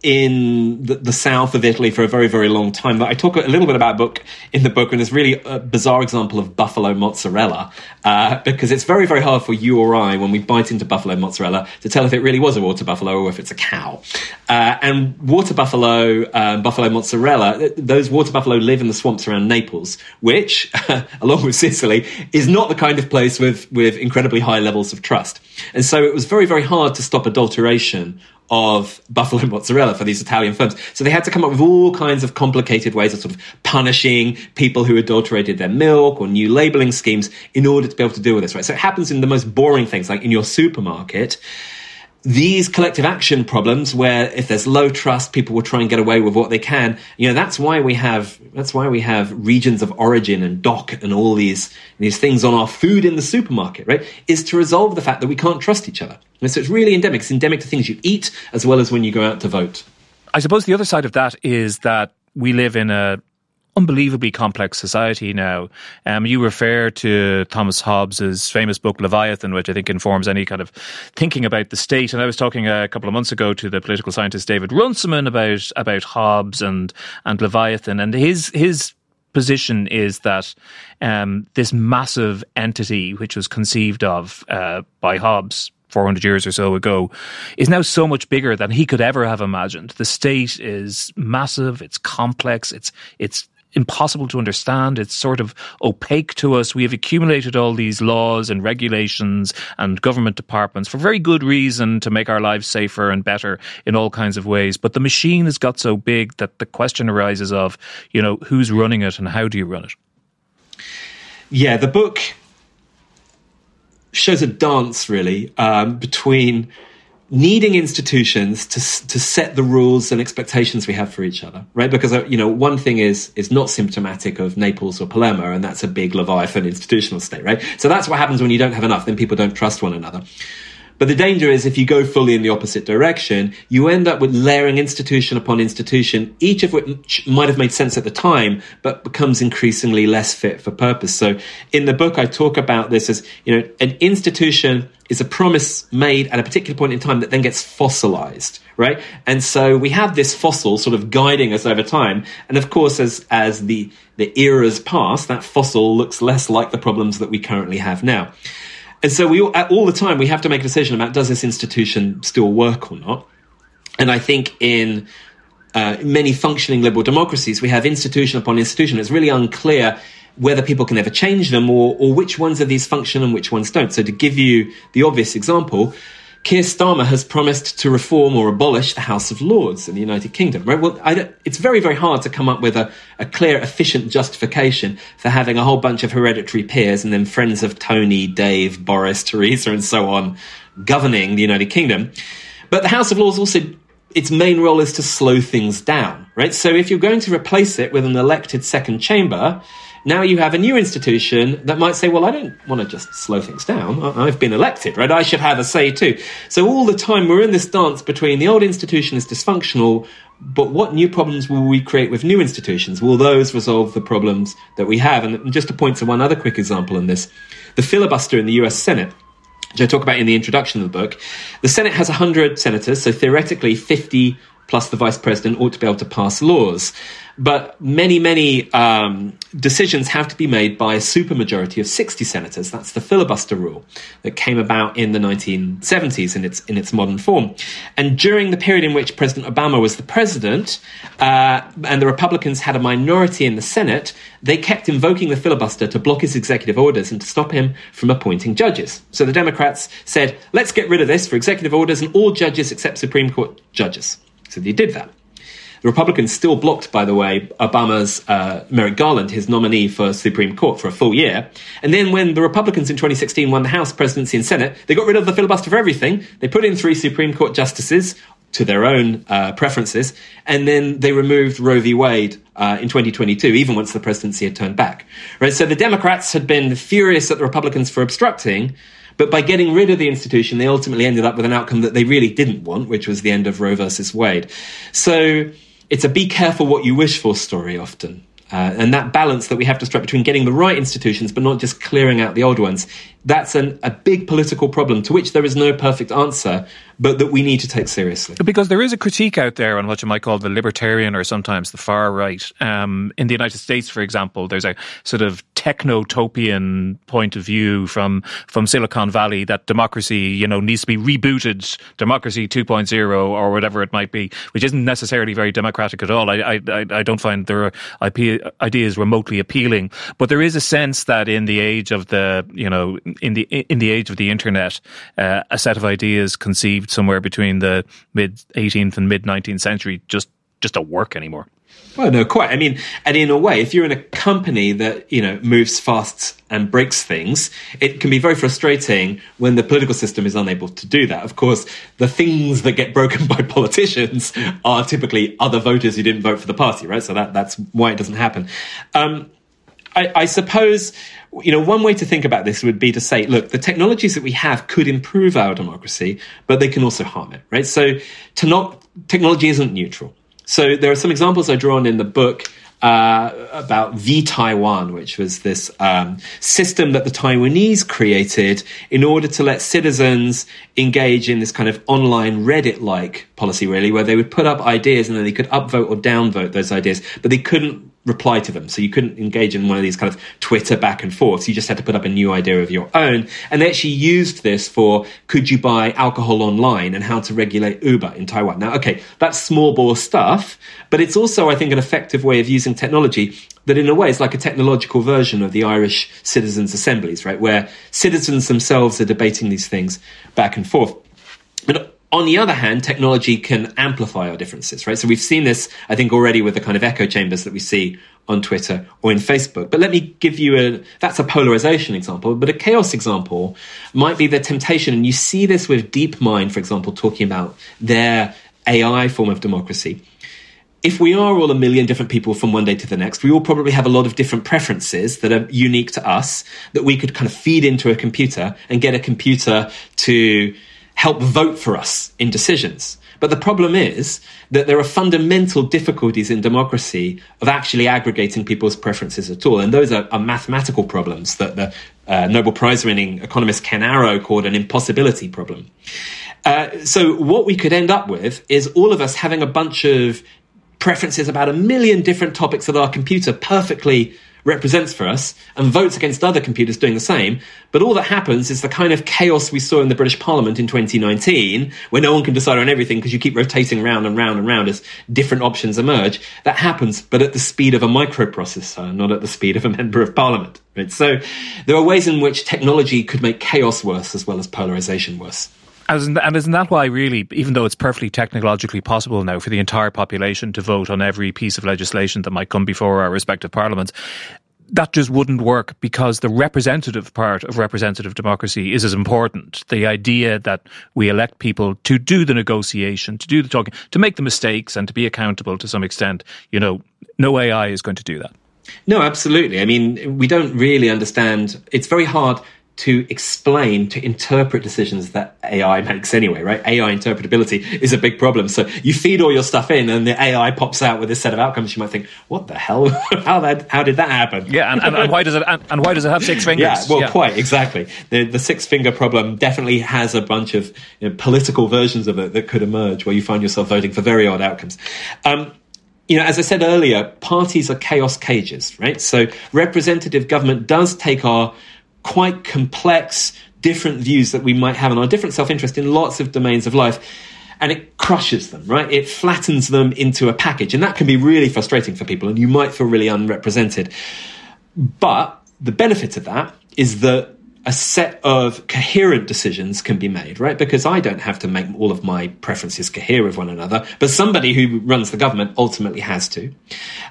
Speaker 3: in the, the, south of Italy for a very, very long time. But I talk a little bit about book in the book, and it's really a bizarre example of buffalo mozzarella uh, because it's very, very hard for you or I when we bite into buffalo mozzarella to tell if it really was a water buffalo or if it's a cow. Uh, and water buffalo, um, buffalo mozzarella, those water buffalo live in the swamps around Naples, which, along with Sicily, is not the kind of place with with incredibly high levels of trust. And so it was very, very hard to stop adulteration of buffalo mozzarella for these Italian firms. So they had to come up with all kinds of complicated ways of sort of punishing people who adulterated their milk or new labeling schemes in order to be able to deal with this, right? So it happens in the most boring things, like in your supermarket these collective action problems where if there's low trust people will try and get away with what they can. You know that's why we have that's why we have regions of origin and DOC and all these these things on our food in the supermarket right? Is to resolve the fact that we can't trust each other. And so it's really endemic. It's endemic to things you eat as well as when you go out to vote.
Speaker 2: I suppose the other side of that is that we live in a unbelievably complex society now. Um, you refer to Thomas Hobbes's famous book Leviathan, which I think informs any kind of thinking about the state. And I was talking a couple of months ago to the political scientist David Runciman about about Hobbes and and Leviathan, and his his position is that um, this massive entity, which was conceived of uh, by Hobbes 400 years or so ago, is now so much bigger than he could ever have imagined. The state is massive, it's complex, it's it's impossible to understand. It's sort of opaque to us. We have accumulated all these laws and regulations and government departments for very good reason to make our lives safer and better in all kinds of ways. But the machine has got so big that the question arises of, you know, who's running it and how do you run it?
Speaker 3: Yeah, the book shows a dance really um, between needing institutions to to set the rules and expectations we have for each other, right? Because uh, you know, one thing is is not symptomatic of Naples or Palermo, and that's a big Leviathan institutional state, right? So that's what happens when you don't have enough. Then people don't trust one another. But the danger is if you go fully in the opposite direction, you end up with layering institution upon institution, each of which might have made sense at the time, but becomes increasingly less fit for purpose. So in the book, I talk about this as, you know, an institution is a promise made at a particular point in time that then gets fossilized, right? And so we have this fossil sort of guiding us over time. And of course, as, as the, the eras pass, that fossil looks less like the problems that we currently have now. And so we all the time we have to make a decision about does this institution still work or not. And I think in uh, many functioning liberal democracies, we have institution upon institution. It's really unclear whether people can ever change them or, or which ones of these function and which ones don't. So to give you the obvious example, Keir Starmer has promised to reform or abolish the House of Lords in the United Kingdom. Right? Well, it's very, very hard to come up with a, a, clear, efficient justification for having a whole bunch of hereditary peers and then friends of Tony, Dave, Boris, Theresa, and so on governing the United Kingdom. But the House of Lords also its main role is to slow things down, right? So if you're going to replace it with an elected second chamber, now you have a new institution that might say, well, I don't want to just slow things down. I've been elected, right? I should have a say too. So all the time we're in this dance between the old institution is dysfunctional, but what new problems will we create with new institutions? Will those resolve the problems that we have? And just to point to one other quick example in this, the filibuster in the US Senate which I talk about in the introduction of the book. The Senate has 100 senators, so theoretically 50 plus the vice president ought to be able to pass laws. But many, many um, decisions have to be made by a supermajority of 60 senators. That's the filibuster rule that came about in the 1970s in its in its modern form. And during the period in which President Obama was the president, uh, and the Republicans had a minority in the Senate, they kept invoking the filibuster to block his executive orders and to stop him from appointing judges. So the Democrats said, "Let's get rid of this for executive orders and all judges except Supreme Court judges." So they did that. The Republicans still blocked, by the way, Obama's uh, Merrick Garland, his nominee for Supreme Court, for a full year. And then when the Republicans in 2016 won the House presidency and Senate, they got rid of the filibuster for everything. They put in three Supreme Court justices to their own uh, preferences, and then they removed Roe v. Wade uh, in 2022, even once the presidency had turned back. Right. So the Democrats had been furious at the Republicans for obstructing, but by getting rid of the institution, they ultimately ended up with an outcome that they really didn't want, which was the end of Roe versus Wade. So it's a be careful what you wish for story often. Uh, and that balance that we have to strike between getting the right institutions but not just clearing out the old ones that's an, a big political problem to which there is no perfect answer, but that we need to take seriously.
Speaker 2: Because there is a critique out there on what you might call the libertarian or sometimes the far right. Um, in the United States, for example, there's a sort of technotopian point of view from from Silicon Valley that democracy, you know, needs to be rebooted, democracy 2.0 or whatever it might be, which isn't necessarily very democratic at all. I I, I don't find their ideas remotely appealing, but there is a sense that in the age of the you know in the in the age of the internet, uh, a set of ideas conceived somewhere between the mid 18th and mid 19th century just just don't work anymore.
Speaker 3: Well, no, quite. I mean, and in a way, if you're in a company that you know moves fast and breaks things, it can be very frustrating when the political system is unable to do that. Of course, the things that get broken by politicians are typically other voters who didn't vote for the party, right? So that that's why it doesn't happen. Um, I, I suppose you know, one way to think about this would be to say, look, the technologies that we have could improve our democracy, but they can also harm it, right? So, to not technology isn't neutral. So there are some examples I draw on in the book uh, about vTaiwan, which was this um, system that the Taiwanese created in order to let citizens engage in this kind of online Reddit like policy, really, where they would put up ideas and then they could upvote or downvote those ideas, but they couldn't reply to them. So you couldn't engage in one of these kind of Twitter back and forths. You just had to put up a new idea of your own. And they actually used this for could you buy alcohol online and how to regulate Uber in Taiwan. Now, okay, that's small bore stuff, but it's also, I think, an effective way of using technology that in a way is like a technological version of the Irish citizens' assemblies, right? Where citizens themselves are debating these things back and forth. On the other hand, technology can amplify our differences, right? So we've seen this, I think, already with the kind of echo chambers that we see on Twitter or in Facebook. But let me give you a, that's a polarization example, but a chaos example might be the temptation. And you see this with DeepMind, for example, talking about their AI form of democracy. If we are all a million different people from one day to the next, we all probably have a lot of different preferences that are unique to us that we could kind of feed into a computer and get a computer to help vote for us in decisions. But the problem is that there are fundamental difficulties in democracy of actually aggregating people's preferences at all. And those are, are mathematical problems that the uh, Nobel Prize winning economist Ken Arrow called an impossibility problem. Uh, so, what we could end up with is all of us having a bunch of preferences about a million different topics that our computer perfectly represents for us and votes against other computers doing the same. But all that happens is the kind of chaos we saw in the British Parliament in 2019, where no one can decide on everything because you keep rotating round and round and round as different options emerge. That happens, but at the speed of a microprocessor, not at the speed of a member of parliament. Right? So there are ways in which technology could make chaos worse as well as polarization worse.
Speaker 2: And isn't that why, really, even though it's perfectly technologically possible now for the entire population to vote on every piece of legislation that might come before our respective parliaments, that just wouldn't work because the representative part of representative democracy is as important. The idea that we elect people to do the negotiation, to do the talking, to make the mistakes and to be accountable to some extent, you know, no AI is going to do that.
Speaker 3: No, absolutely. I mean, we don't really understand. It's very hard to explain, to interpret decisions that AI makes anyway, right? AI interpretability is a big problem. So you feed all your stuff in and the AI pops out with this set of outcomes. You might think, what the hell? how that, how did that happen?
Speaker 2: Yeah. And, and, and why does it, and, and, why does it have six fingers?
Speaker 3: Yeah. Well, yeah. quite exactly. The, the six finger problem definitely has a bunch of you know, political versions of it that could emerge where you find yourself voting for very odd outcomes. Um, you know, as I said earlier, parties are chaos cages, right? So representative government does take our quite complex, different views that we might have and our different self interest in lots of domains of life. And it crushes them, right? It flattens them into a package. And that can be really frustrating for people. And you might feel really unrepresented. But the benefit of that is that a set of coherent decisions can be made, right? Because I don't have to make all of my preferences cohere with one another, but somebody who runs the government ultimately has to.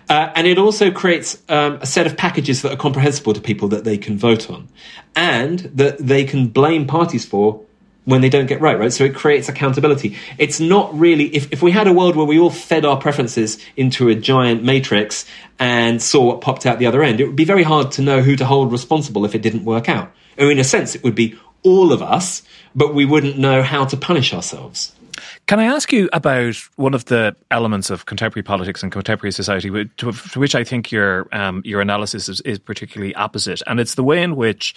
Speaker 3: Uh, and it also creates um, a set of packages that are comprehensible to people that they can vote on and that they can blame parties for when they don't get right, right? So it creates accountability. It's not really, if, if we had a world where we all fed our preferences into a giant matrix and saw what popped out the other end, it would be very hard to know who to hold responsible if it didn't work out. Or in a sense, it would be all of us, but we wouldn't know how to punish ourselves.
Speaker 2: Can I ask you about one of the elements of contemporary politics and contemporary society, to, to which I think your um, your analysis is, is, particularly opposite, and it's the way in which,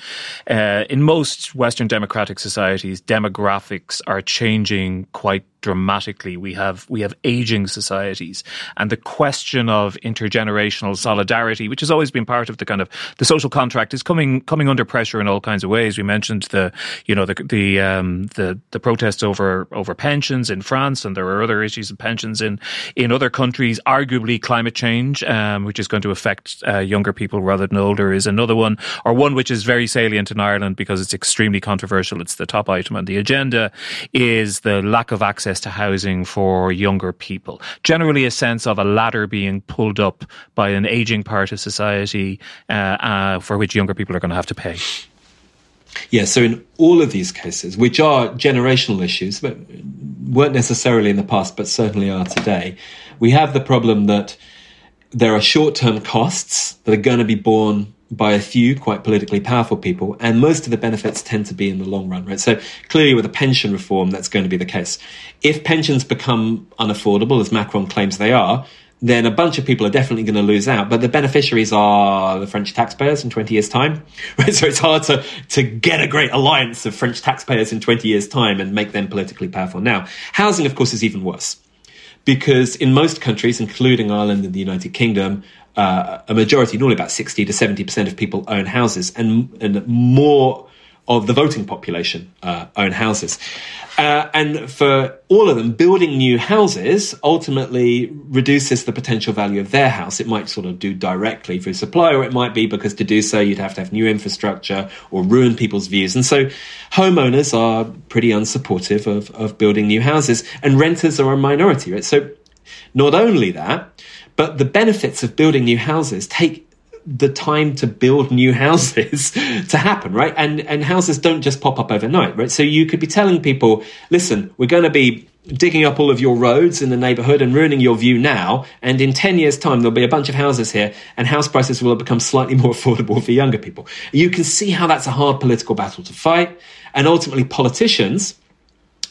Speaker 2: uh, in most Western democratic societies, demographics are changing quite dramatically. We have we have aging societies, and the question of intergenerational solidarity, which has always been part of the kind of the social contract, is coming coming under pressure in all kinds of ways. We mentioned the you know the the um, the, the protests over over pensions in France, and there are other issues of pensions in in other countries. Arguably, climate change, um, which is going to affect uh, younger people rather than older, is another one, or one which is very salient in Ireland because it's extremely controversial. It's the top item on the agenda is the lack of access access to housing for younger people. Generally, a sense of a ladder being pulled up by an aging part of society uh, uh, for which younger people are going to have to pay.
Speaker 3: Yeah, so in all of these cases, which are generational issues, but weren't necessarily in the past, but certainly are today, we have the problem that there are short term costs that are going to be borne by a few quite politically powerful people, and most of the benefits tend to be in the long run, right? So clearly, with a pension reform, that's going to be the case. If pensions become unaffordable, as Macron claims they are, then a bunch of people are definitely going to lose out. But the beneficiaries are the French taxpayers in 20 years' time, right? So it's hard to, to get a great alliance of French taxpayers in 20 years' time and make them politically powerful. Now, housing, of course, is even worse because in most countries, including Ireland and the United Kingdom, uh, a majority, normally about 60 to 70% of people own houses, and, and more of the voting population uh, own houses. Uh, and for all of them, building new houses ultimately reduces the potential value of their house. It might sort of do directly through supply, or it might be because to do so you'd have to have new infrastructure or ruin people's views. And so homeowners are pretty unsupportive of, of building new houses, and renters are a minority, right? So not only that, but the benefits of building new houses take the time to build new houses to happen, right? And and houses don't just pop up overnight, right? So you could be telling people, listen, we're going to be digging up all of your roads in the neighborhood and ruining your view now, and in 10 years time there'll be a bunch of houses here and house prices will have become slightly more affordable for younger people. You can see how that's a hard political battle to fight, and ultimately politicians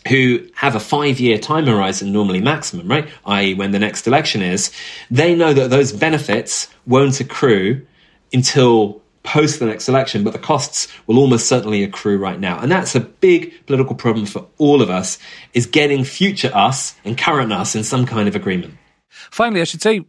Speaker 3: who have a five year time horizon, normally maximum, right? I.e., when the next election is, they know that those benefits won't accrue until post the next election, but the costs will almost certainly accrue right now. And that's a big political problem for all of us, is getting future us and current us in some kind of agreement.
Speaker 2: Finally, I should say,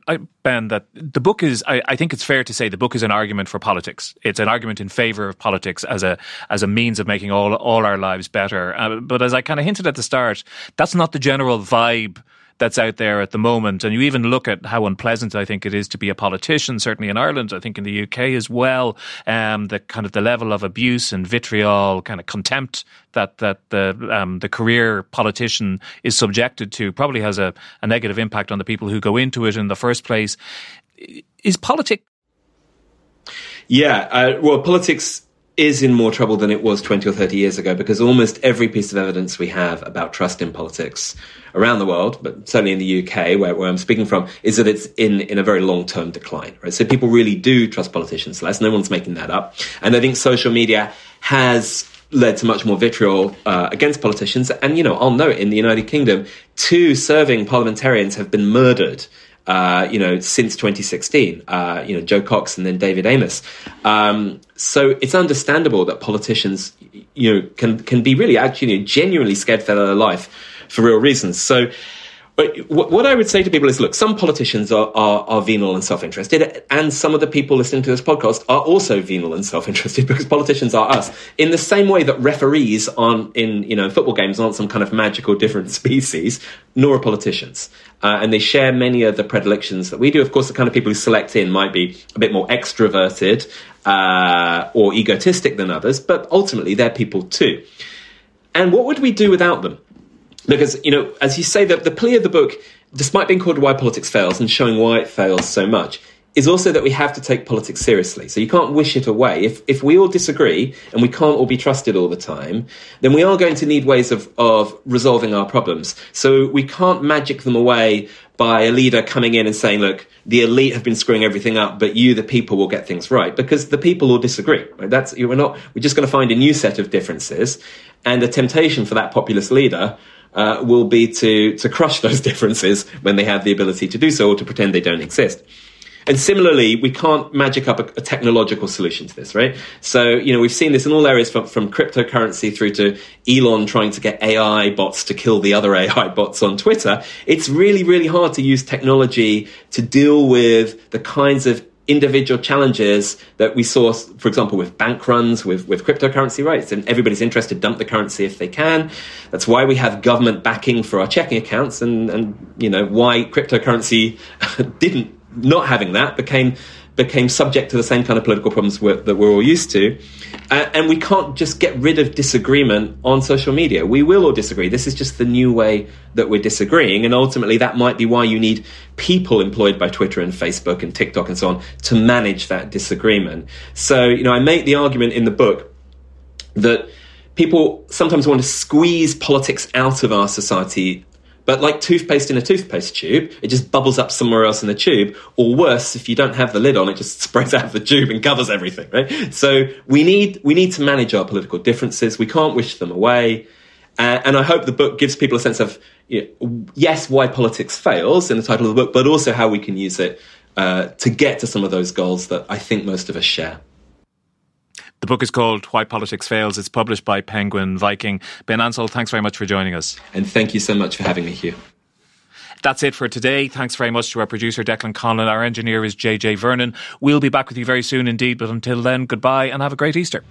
Speaker 2: Ben, that the book is, I, I, think it's fair to say the book is an argument for politics. It's an argument in favor of politics as a, as a means of making all, all our lives better. Uh, but as I kind of hinted at the start, that's not the general vibe that's out there at the moment. And you even look at how unpleasant I think it is to be a politician, certainly in Ireland, I think in the UK as well. Um, the kind of the level of abuse and vitriol, kind of contempt that that the um, the career politician is subjected to probably has a, a negative impact on the people who go into it in the first place. Is politics?
Speaker 3: Yeah, uh, well, politics is in more trouble than it was 20 or 30 years ago because almost every piece of evidence we have about trust in politics around the world, but certainly in the UK, where, where I'm speaking from, is that it's in, in a very long term decline, right? So people really do trust politicians less. No one's making that up. And I think social media has led to much more vitriol uh, against politicians. And, you know, I'll note in the United Kingdom, two serving parliamentarians have been murdered uh, you know, since 2016, uh, you know, Jo Cox and then David Amess. Um, so it's understandable that politicians, you know, can, can be really actually genuinely scared for their life for real reasons. So, but what I would say to people is, look, some politicians are, are, are venal and self-interested, and some of the people listening to this podcast are also venal and self-interested because politicians are us. In the same way that referees aren't in you know football games aren't some kind of magical different species, nor are politicians, uh, and they share many of the predilections that we do. Of course, the kind of people who select in might be a bit more extroverted uh, or egotistic than others, but ultimately they're people too. And what would we do without them? Because, you know, as you say, that the plea of the book, despite being called Why Politics Fails and showing why it fails so much, is also that we have to take politics seriously. So you can't wish it away. If, if we all disagree and we can't all be trusted all the time, then we are going to need ways of, of resolving our problems. So we can't magic them away by a leader coming in and saying, look, the elite have been screwing everything up, but you, the people, will get things right because the people will disagree. Right? That's, we're not, we're just going to find a new set of differences. And the temptation for that populist leader uh, will be to, to crush those differences when they have the ability to do so or to pretend they don't exist. And similarly, we can't magic up a, a, technological solution to this, right? So, you know, we've seen this in all areas from, from cryptocurrency through to Elon trying to get AI bots to kill the other AI bots on Twitter. It's really, really hard to use technology to deal with the kinds of individual challenges that we saw, for example, with bank runs, with, with cryptocurrency rates. And everybody's interested, to dump the currency if they can. That's why we have government backing for our checking accounts and, and you know, why cryptocurrency didn't, not having that became became subject to the same kind of political problems we're, that we're all used to. Uh, and we can't just get rid of disagreement on social media. We will all disagree. This is just the new way that we're disagreeing. And ultimately, that might be why you need people employed by Twitter and Facebook and TikTok and so on to manage that disagreement. So, you know, I make the argument in the book that people sometimes want to squeeze politics out of our society but like toothpaste in a toothpaste tube, it just bubbles up somewhere else in the tube. Or worse, if you don't have the lid on, it just sprays out of the tube and covers everything, right? So we need, we need to manage our political differences. We can't wish them away. Uh, and I hope the book gives people a sense of, you know, yes, why politics fails in the title of the book, but also how we can use it uh, to get to some of those goals that I think most of us share.
Speaker 2: The book is called Why Politics Fails. It's published by Penguin Viking. Ben Ansell, thanks very much for joining us.
Speaker 3: And thank you so much for having me here.
Speaker 2: That's it for today. Thanks very much to our producer, Declan Conlon. Our engineer is JJ Vernon. We'll be back with you very soon indeed, but until then, goodbye and have a great Easter.